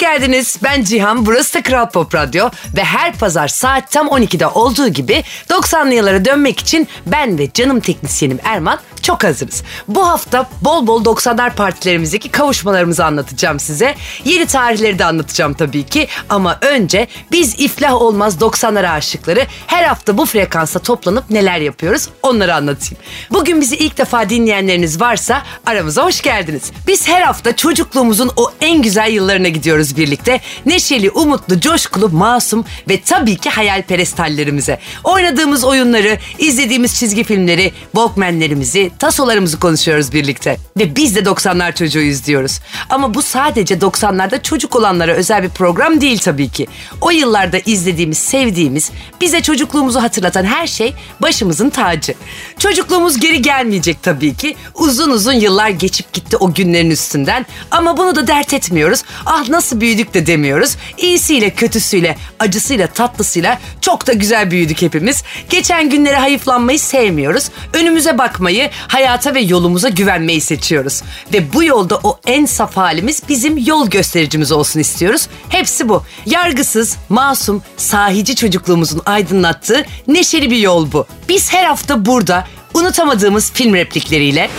geldiniz. Ben Cihan, burası da Kral Pop Radyo ve her pazar saat tam 12'de olduğu gibi 90'lı yıllara dönmek için ben ve canım teknisyenim Erman çok hazırız. Bu hafta bol bol 90'lar partilerimizdeki kavuşmalarımızı anlatacağım size. Yeni tarihleri de anlatacağım tabii ki ama önce biz iflah olmaz 90'lar aşıkları her hafta bu frekansa toplanıp neler yapıyoruz onları anlatayım. Bugün bizi ilk defa dinleyenleriniz varsa aramıza hoş geldiniz. Biz her hafta çocukluğumuzun o en güzel yıllarına gidiyoruz birlikte. Neşeli, umutlu, coşkulu, masum ve tabii ki hayalperest hallerimize. Oynadığımız oyunları, izlediğimiz çizgi filmleri, Walkman'lerimizi, tasolarımızı konuşuyoruz birlikte. Ve biz de 90'lar çocuğuyuz diyoruz. Ama bu sadece 90'larda çocuk olanlara özel bir program değil tabii ki. O yıllarda izlediğimiz, sevdiğimiz, bize çocukluğumuzu hatırlatan her şey başımızın tacı. Çocukluğumuz geri gelmeyecek tabii ki. Uzun uzun yıllar geçip gitti o günlerin üstünden. Ama bunu da dert etmiyoruz. Ah nasıl büyüdük de demiyoruz. İyisiyle, kötüsüyle, acısıyla, tatlısıyla çok da güzel büyüdük hepimiz. Geçen günlere hayıflanmayı sevmiyoruz. Önümüze bakmayı, hayata ve yolumuza güvenmeyi seçiyoruz. Ve bu yolda o en saf halimiz bizim yol göstericimiz olsun istiyoruz. Hepsi bu. Yargısız, masum, sahici çocukluğumuzun aydınlattığı neşeli bir yol bu. Biz her hafta burada unutamadığımız film replikleriyle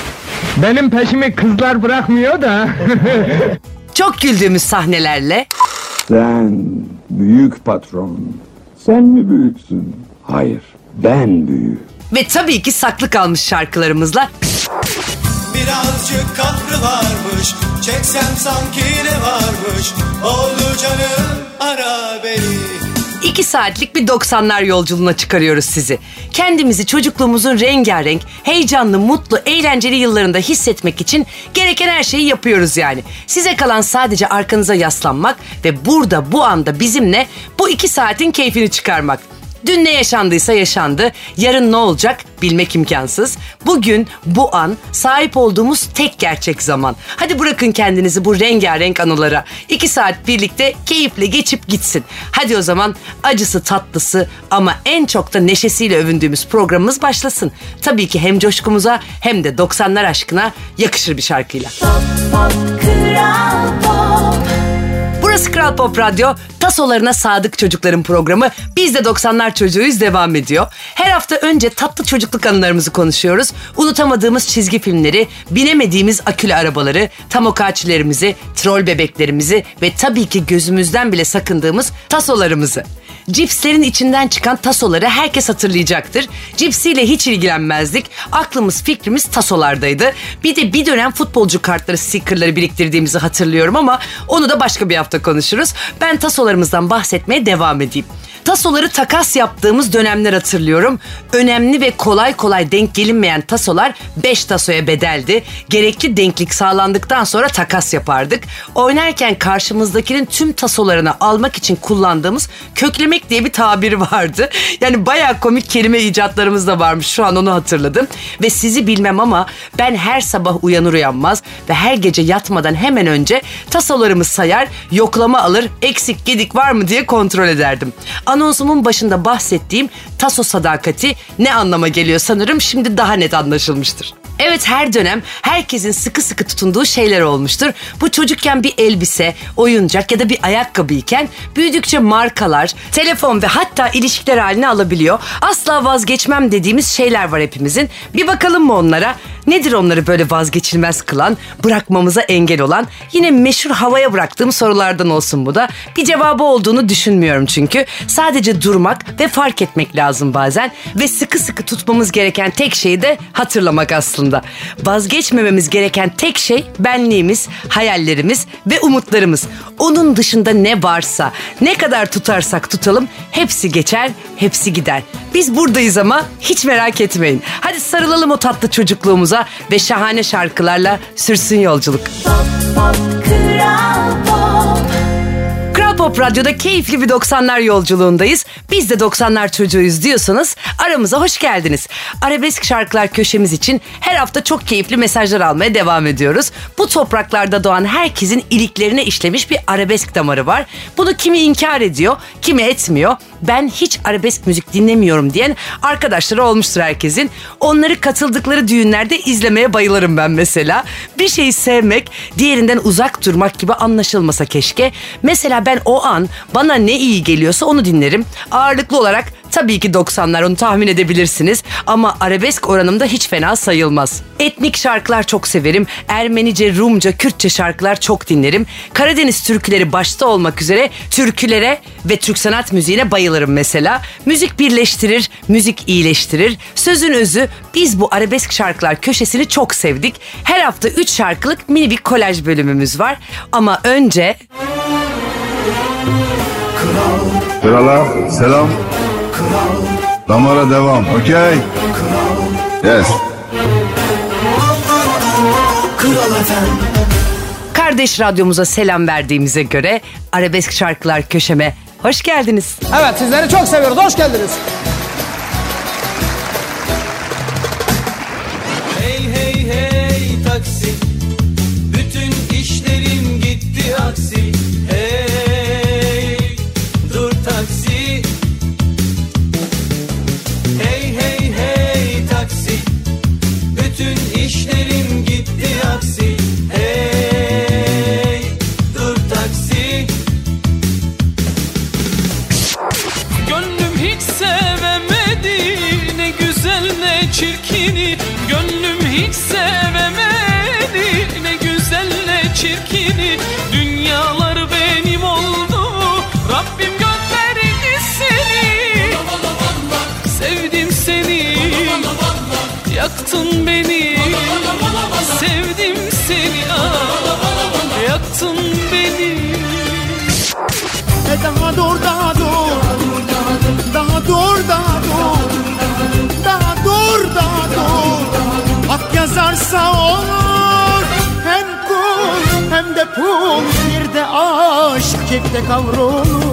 Benim peşimi kızlar bırakmıyor da. çok güldüğümüz sahnelerle Sen büyük patron. Sen mi büyüksün? Hayır, ben büyüğüm. Ve tabii ki saklı kalmış şarkılarımızla Birazcık kahrı varmış Çeksem sanki ne varmış Oldu canım ara beni İki saatlik bir 90'lar yolculuğuna çıkarıyoruz sizi. Kendimizi çocukluğumuzun rengarenk, heyecanlı, mutlu, eğlenceli yıllarında hissetmek için gereken her şeyi yapıyoruz yani. Size kalan sadece arkanıza yaslanmak ve burada bu anda bizimle bu iki saatin keyfini çıkarmak. Dün ne yaşandıysa yaşandı, yarın ne olacak bilmek imkansız. Bugün bu an sahip olduğumuz tek gerçek zaman. Hadi bırakın kendinizi bu rengarenk anılara. İki saat birlikte keyifle geçip gitsin. Hadi o zaman acısı tatlısı ama en çok da neşesiyle övündüğümüz programımız başlasın. Tabii ki hem coşkumuza hem de 90'lar aşkına yakışır bir şarkıyla. Burası Kral Pop Radyo. Tasolarına sadık çocukların programı. Biz de 90'lar çocuğuyuz devam ediyor. Her hafta önce tatlı çocukluk anılarımızı konuşuyoruz. Unutamadığımız çizgi filmleri, binemediğimiz akülü arabaları, tamokaçilerimizi, troll bebeklerimizi ve tabii ki gözümüzden bile sakındığımız tasolarımızı. Cipslerin içinden çıkan tasoları herkes hatırlayacaktır. Cipsiyle hiç ilgilenmezdik. Aklımız fikrimiz tasolardaydı. Bir de bir dönem futbolcu kartları, stickerları biriktirdiğimizi hatırlıyorum ama onu da başka bir hafta konuşuruz. Ben tasolarımızdan bahsetmeye devam edeyim. Tasoları takas yaptığımız dönemler hatırlıyorum. Önemli ve kolay kolay denk gelinmeyen tasolar 5 tasoya bedeldi. Gerekli denklik sağlandıktan sonra takas yapardık. Oynarken karşımızdakinin tüm tasolarını almak için kullandığımız köklemek diye bir tabir vardı. Yani bayağı komik kelime icatlarımız da varmış. Şu an onu hatırladım. Ve sizi bilmem ama ben her sabah uyanır uyanmaz ve her gece yatmadan hemen önce tasolarımı sayar, yoklama alır, eksik gedik var mı diye kontrol ederdim. Anonsumun başında bahsettiğim taso sadakati ne anlama geliyor sanırım şimdi daha net anlaşılmıştır. Evet her dönem herkesin sıkı sıkı tutunduğu şeyler olmuştur. Bu çocukken bir elbise, oyuncak ya da bir ayakkabı iken büyüdükçe markalar, telefon ve hatta ilişkiler haline alabiliyor. Asla vazgeçmem dediğimiz şeyler var hepimizin. Bir bakalım mı onlara? Nedir onları böyle vazgeçilmez kılan, bırakmamıza engel olan? Yine meşhur havaya bıraktığım sorulardan olsun bu da. Bir cevabı olduğunu düşünmüyorum çünkü. Sadece durmak ve fark etmek lazım bazen. Ve sıkı sıkı tutmamız gereken tek şeyi de hatırlamak aslında. Vazgeçmememiz gereken tek şey benliğimiz, hayallerimiz ve umutlarımız. Onun dışında ne varsa, ne kadar tutarsak tutalım hepsi geçer, hepsi gider. Biz buradayız ama hiç merak etmeyin. Hadi sarılalım o tatlı çocukluğumuza ve şahane şarkılarla sürsün yolculuk. Kral Pop Radyo'da keyifli bir 90'lar yolculuğundayız. Biz de 90'lar çocuğuyuz diyorsanız aramıza hoş geldiniz. Arabesk şarkılar köşemiz için her hafta çok keyifli mesajlar almaya devam ediyoruz. Bu topraklarda doğan herkesin iliklerine işlemiş bir arabesk damarı var. Bunu kimi inkar ediyor, kimi etmiyor. Ben hiç arabesk müzik dinlemiyorum diyen arkadaşları olmuştur herkesin. Onları katıldıkları düğünlerde izlemeye bayılırım ben mesela. Bir şeyi sevmek, diğerinden uzak durmak gibi anlaşılmasa keşke. Mesela ben o an bana ne iyi geliyorsa onu dinlerim. Ağırlıklı olarak tabii ki 90'lar onu tahmin edebilirsiniz. Ama arabesk oranımda hiç fena sayılmaz. Etnik şarkılar çok severim. Ermenice, Rumca, Kürtçe şarkılar çok dinlerim. Karadeniz türküleri başta olmak üzere türkülere ve Türk sanat müziğine bayılırım mesela. Müzik birleştirir, müzik iyileştirir. Sözün özü biz bu arabesk şarkılar köşesini çok sevdik. Her hafta 3 şarkılık mini bir kolaj bölümümüz var. Ama önce Krala selam. Damara devam. Okey. Yes. kardeş radyomuza selam verdiğimize göre arabesk şarkılar köşeme hoş geldiniz. Evet sizleri çok seviyoruz. Hoş geldiniz. Hey hey hey taksi beni. Sevdim seni ah, Yaktın beni. E daha dur daha dur. Daha dur daha dur. Daha dur daha dur. Hak yazarsa olur. Hem kul hem de pul. Bir de aşk çifte kavrulur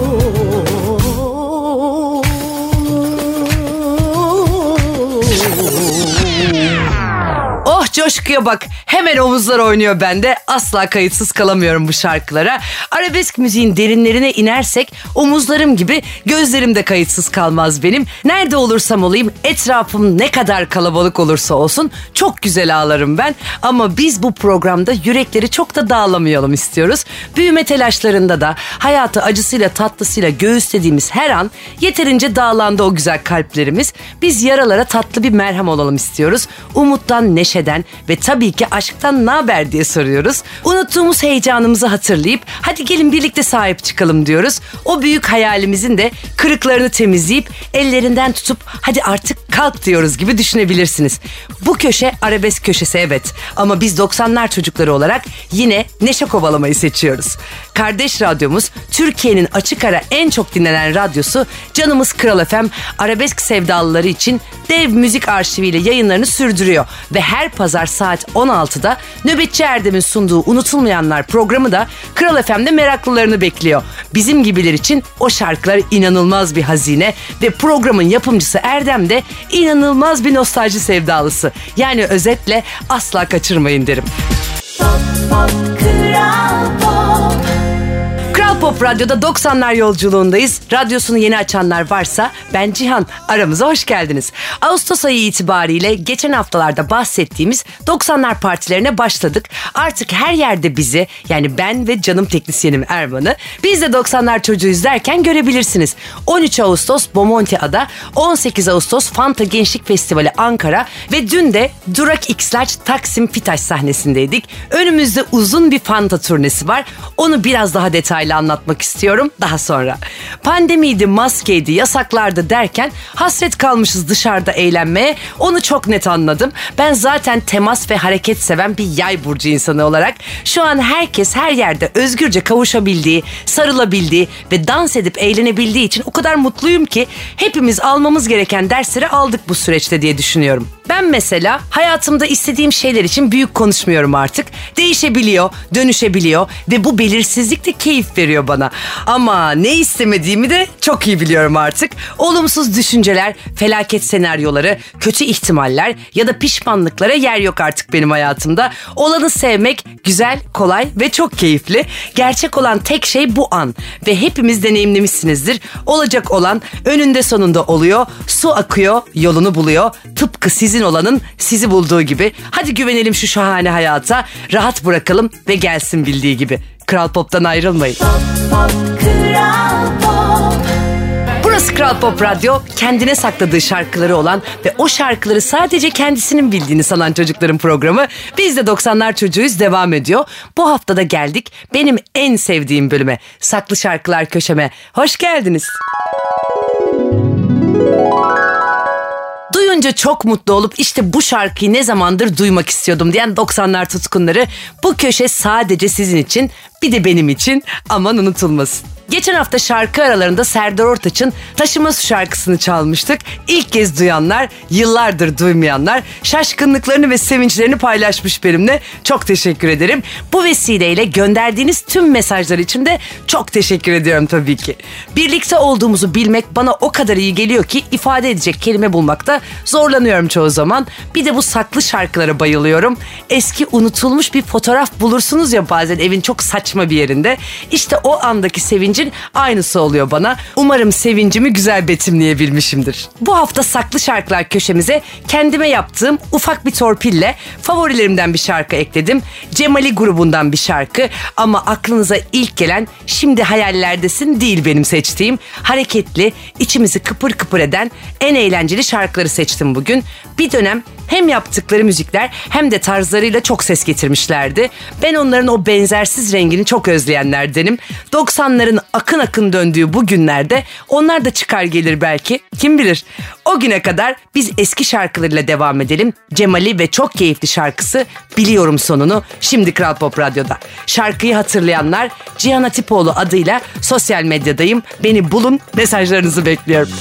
Josh Кэбок hemen omuzlar oynuyor bende asla kayıtsız kalamıyorum bu şarkılara. Arabesk müziğin derinlerine inersek omuzlarım gibi gözlerim de kayıtsız kalmaz benim. Nerede olursam olayım etrafım ne kadar kalabalık olursa olsun çok güzel ağlarım ben. Ama biz bu programda yürekleri çok da dağlamayalım istiyoruz. Büyüme telaşlarında da hayatı acısıyla tatlısıyla göğüslediğimiz her an yeterince dağlandı o güzel kalplerimiz. Biz yaralara tatlı bir merhem olalım istiyoruz. Umuttan, neşeden ve tabii ki aşktan ne haber diye soruyoruz. Unuttuğumuz heyecanımızı hatırlayıp hadi gelin birlikte sahip çıkalım diyoruz. O büyük hayalimizin de kırıklarını temizleyip ellerinden tutup hadi artık kalk diyoruz gibi düşünebilirsiniz. Bu köşe arabesk köşesi evet ama biz 90'lar çocukları olarak yine neşe kovalamayı seçiyoruz. Kardeş radyomuz Türkiye'nin açık ara en çok dinlenen radyosu Canımız Kral FM arabesk sevdalıları için dev müzik arşiviyle yayınlarını sürdürüyor ve her pazar saat 16'da Nöbetçi Erdem'in sunduğu Unutulmayanlar programı da Kral FM'de meraklılarını bekliyor. Bizim gibiler için o şarkılar inanılmaz bir hazine ve programın yapımcısı Erdem de inanılmaz bir nostalji sevdalısı. Yani özetle asla kaçırmayın derim. Kral Pop Radyo'da 90'lar yolculuğundayız. Radyosunu yeni açanlar varsa ben Cihan. Aramıza hoş geldiniz. Ağustos ayı itibariyle geçen haftalarda bahsettiğimiz 90'lar partilerine başladık. Artık her yerde bizi yani ben ve canım teknisyenim Erman'ı biz de 90'lar çocuğuyuz derken görebilirsiniz. 13 Ağustos Bomontia'da, 18 Ağustos Fanta Gençlik Festivali Ankara ve dün de Durak X-Large Taksim Fitaş sahnesindeydik. Önümüzde uzun bir Fanta turnesi var. Onu biraz daha detaylı anlatmak istiyorum daha sonra. Pandemiydi, maskeydi, yasaklardı derken hasret kalmışız dışarıda eğlenmeye. Onu çok net anladım. Ben zaten temas ve hareket seven bir yay burcu insanı olarak şu an herkes her yerde özgürce kavuşabildiği, sarılabildiği ve dans edip eğlenebildiği için o kadar mutluyum ki hepimiz almamız gereken dersleri aldık bu süreçte diye düşünüyorum. Ben mesela hayatımda istediğim şeyler için büyük konuşmuyorum artık. Değişebiliyor, dönüşebiliyor ve bu belirsizlik de keyif veriyor veriyor bana. Ama ne istemediğimi de çok iyi biliyorum artık. Olumsuz düşünceler, felaket senaryoları, kötü ihtimaller ya da pişmanlıklara yer yok artık benim hayatımda. Olanı sevmek güzel, kolay ve çok keyifli. Gerçek olan tek şey bu an ve hepimiz deneyimlemişsinizdir. Olacak olan önünde sonunda oluyor. Su akıyor, yolunu buluyor. Tıpkı sizin olanın sizi bulduğu gibi. Hadi güvenelim şu şahane hayata. Rahat bırakalım ve gelsin bildiği gibi. Kral Pop'tan ayrılmayın. Burası Kral Pop Radyo. Kendine sakladığı şarkıları olan ve o şarkıları sadece kendisinin bildiğini sanan çocukların programı. Biz de 90'lar çocuğuyuz devam ediyor. Bu hafta da geldik benim en sevdiğim bölüme. Saklı Şarkılar Köşeme. Hoş geldiniz. Duyunca çok mutlu olup işte bu şarkıyı ne zamandır duymak istiyordum diyen 90'lar tutkunları bu köşe sadece sizin için bir de benim için aman unutulmasın. Geçen hafta şarkı aralarında Serdar Ortaç'ın Taşıma Su şarkısını çalmıştık. İlk kez duyanlar, yıllardır duymayanlar şaşkınlıklarını ve sevinçlerini paylaşmış benimle. Çok teşekkür ederim. Bu vesileyle gönderdiğiniz tüm mesajlar için de çok teşekkür ediyorum tabii ki. Birlikte olduğumuzu bilmek bana o kadar iyi geliyor ki ifade edecek kelime bulmakta zorlanıyorum çoğu zaman. Bir de bu saklı şarkılara bayılıyorum. Eski unutulmuş bir fotoğraf bulursunuz ya bazen evin çok saçma bir yerinde. İşte o andaki sevincin aynısı oluyor bana. Umarım sevincimi güzel betimleyebilmişimdir. Bu hafta saklı şarkılar köşemize kendime yaptığım ufak bir torpille favorilerimden bir şarkı ekledim. Cemali grubundan bir şarkı ama aklınıza ilk gelen şimdi hayallerdesin değil benim seçtiğim. Hareketli, içimizi kıpır kıpır eden en eğlenceli şarkıları seçtim bugün. Bir dönem hem yaptıkları müzikler hem de tarzlarıyla çok ses getirmişlerdi. Ben onların o benzersiz rengini çok özleyenlerdenim. 90'ların akın akın döndüğü bu günlerde onlar da çıkar gelir belki. Kim bilir. O güne kadar biz eski şarkılarıyla devam edelim. Cemali ve çok keyifli şarkısı Biliyorum sonunu şimdi Kral Pop Radyo'da. Şarkıyı hatırlayanlar Cihan Atipoğlu adıyla sosyal medyadayım. Beni bulun mesajlarınızı bekliyorum.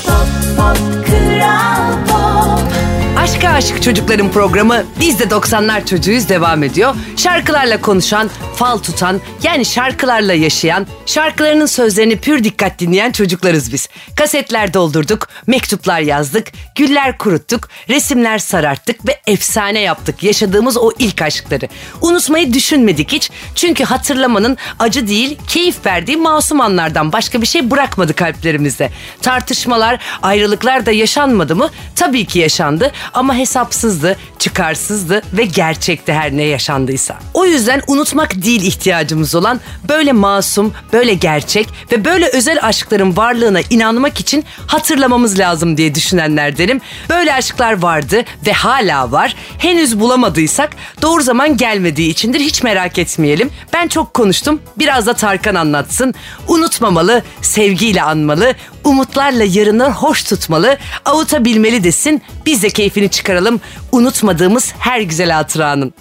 Aşka Aşık Çocukların programı Biz de 90'lar çocuğuyuz devam ediyor. Şarkılarla konuşan, fal tutan yani şarkılarla yaşayan, şarkılarının sözlerini pür dikkat dinleyen çocuklarız biz. Kasetler doldurduk, mektuplar yazdık, güller kuruttuk, resimler sararttık ve efsane yaptık yaşadığımız o ilk aşkları. Unutmayı düşünmedik hiç çünkü hatırlamanın acı değil keyif verdiği masum anlardan başka bir şey bırakmadı kalplerimizde. Tartışmalar, ayrılıklar da yaşanmadı mı? Tabii ki yaşandı ama hesapsızdı, çıkarsızdı ve gerçekti her ne yaşandıysa. O yüzden unutmak değil ihtiyacımız olan böyle masum, böyle gerçek ve böyle özel aşkların varlığına inanmak için hatırlamamız lazım diye düşünenlerdenim. Böyle aşklar vardı ve hala var. Henüz bulamadıysak doğru zaman gelmediği içindir hiç merak etmeyelim. Ben çok konuştum. Biraz da Tarkan anlatsın. Unutmamalı, sevgiyle anmalı, umutlarla yarını hoş tutmalı, avutabilmeli desin. Biz de keyfini çıkaralım unutmadığımız her güzel hatıranın.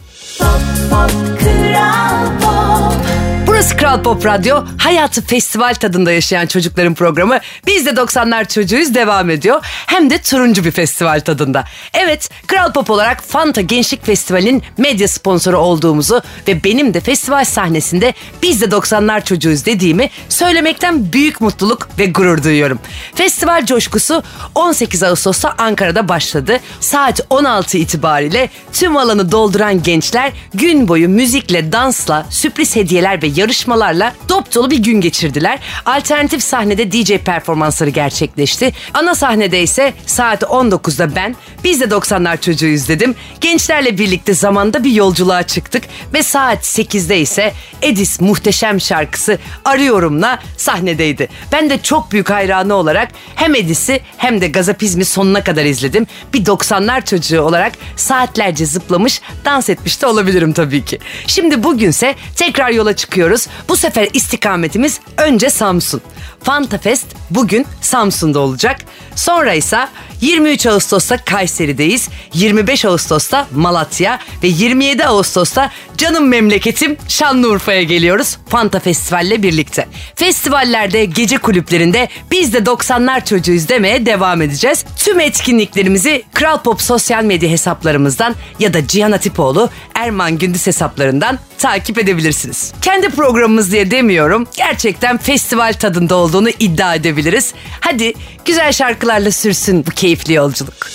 Burası Kral Pop Radyo. Hayatı festival tadında yaşayan çocukların programı. Biz de 90'lar çocuğuyuz devam ediyor. Hem de turuncu bir festival tadında. Evet Kral Pop olarak Fanta Gençlik Festivali'nin medya sponsoru olduğumuzu ve benim de festival sahnesinde biz de 90'lar çocuğuyuz dediğimi söylemekten büyük mutluluk ve gurur duyuyorum. Festival coşkusu 18 Ağustos'ta Ankara'da başladı. Saat 16 itibariyle tüm alanı dolduran gençler gün boyu müzikle, dansla, sürpriz hediyeler ve yarışmalarla dop dolu bir gün geçirdiler. Alternatif sahnede DJ performansları gerçekleşti. Ana sahnede ise saat 19'da ben biz de 90'lar çocuğuyuz dedim. Gençlerle birlikte zamanda bir yolculuğa çıktık ve saat 8'de ise Edis muhteşem şarkısı Arıyorum'la sahnedeydi. Ben de çok büyük hayranı olarak hem Edis'i hem de Gazapizmi sonuna kadar izledim. Bir 90'lar çocuğu olarak saatlerce zıplamış, dans etmiş de olabilirim tabii ki. Şimdi bugünse tekrar yola çıkıyoruz. Bu sefer istikametimiz önce Samsun. Fanta Fest bugün Samsun'da olacak. Sonra ise 23 Ağustos'ta Kayseri'deyiz. 25 Ağustos'ta Malatya ve 27 Ağustos'ta canım memleketim Şanlıurfa'ya geliyoruz Fanta Festival'le birlikte. Festivallerde, gece kulüplerinde biz de 90'lar çocuğuyuz demeye devam edeceğiz. Tüm etkinliklerimizi Kral Pop sosyal medya hesaplarımızdan ya da Cihan Atipoğlu Erman Gündüz hesaplarından takip edebilirsiniz. Kendi programımız diye demiyorum. Gerçekten festival tadında olduğunu iddia edebiliriz. Hadi güzel şarkılarla sürsün bu keyifli yolculuk.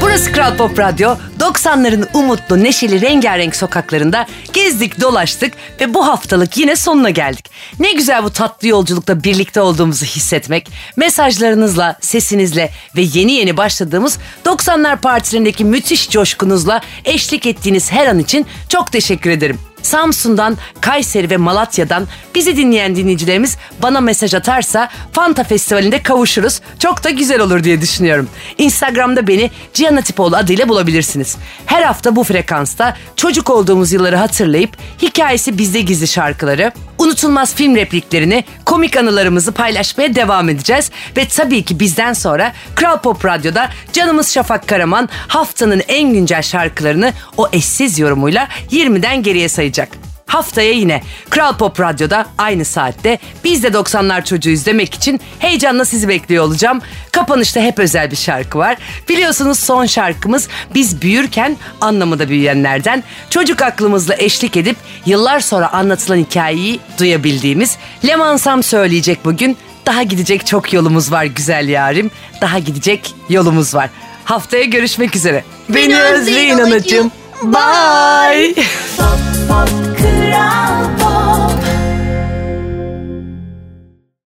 Burası Kral Pop Radyo. 90'ların umutlu, neşeli, rengarenk sokaklarında gezdik, dolaştık ve bu haftalık yine sonuna geldik. Ne güzel bu tatlı yolculukta birlikte olduğumuzu hissetmek. Mesajlarınızla, sesinizle ve yeni yeni başladığımız 90'lar partilerindeki müthiş coşkunuzla eşlik ettiğiniz her an için çok teşekkür ederim. Samsun'dan, Kayseri ve Malatya'dan bizi dinleyen dinleyicilerimiz bana mesaj atarsa Fanta Festivali'nde kavuşuruz. Çok da güzel olur diye düşünüyorum. Instagram'da beni Cihan Atipoğlu adıyla bulabilirsiniz. Her hafta bu frekansta çocuk olduğumuz yılları hatırlayıp hikayesi bizde gizli şarkıları, unutulmaz film repliklerini, komik anılarımızı paylaşmaya devam edeceğiz. Ve tabii ki bizden sonra Kral Pop Radyo'da canımız Şafak Karaman haftanın en güncel şarkılarını o eşsiz yorumuyla 20'den geriye sayacak. Haftaya yine Kral Pop Radyo'da aynı saatte biz de 90'lar çocuğuyuz demek için heyecanla sizi bekliyor olacağım. Kapanışta hep özel bir şarkı var. Biliyorsunuz son şarkımız biz büyürken anlamında büyüyenlerden çocuk aklımızla eşlik edip yıllar sonra anlatılan hikayeyi duyabildiğimiz Lemansam söyleyecek bugün. Daha gidecek çok yolumuz var güzel yarim. Daha gidecek yolumuz var. Haftaya görüşmek üzere. Beni, özleyin anacığım. Bye. Pop Kral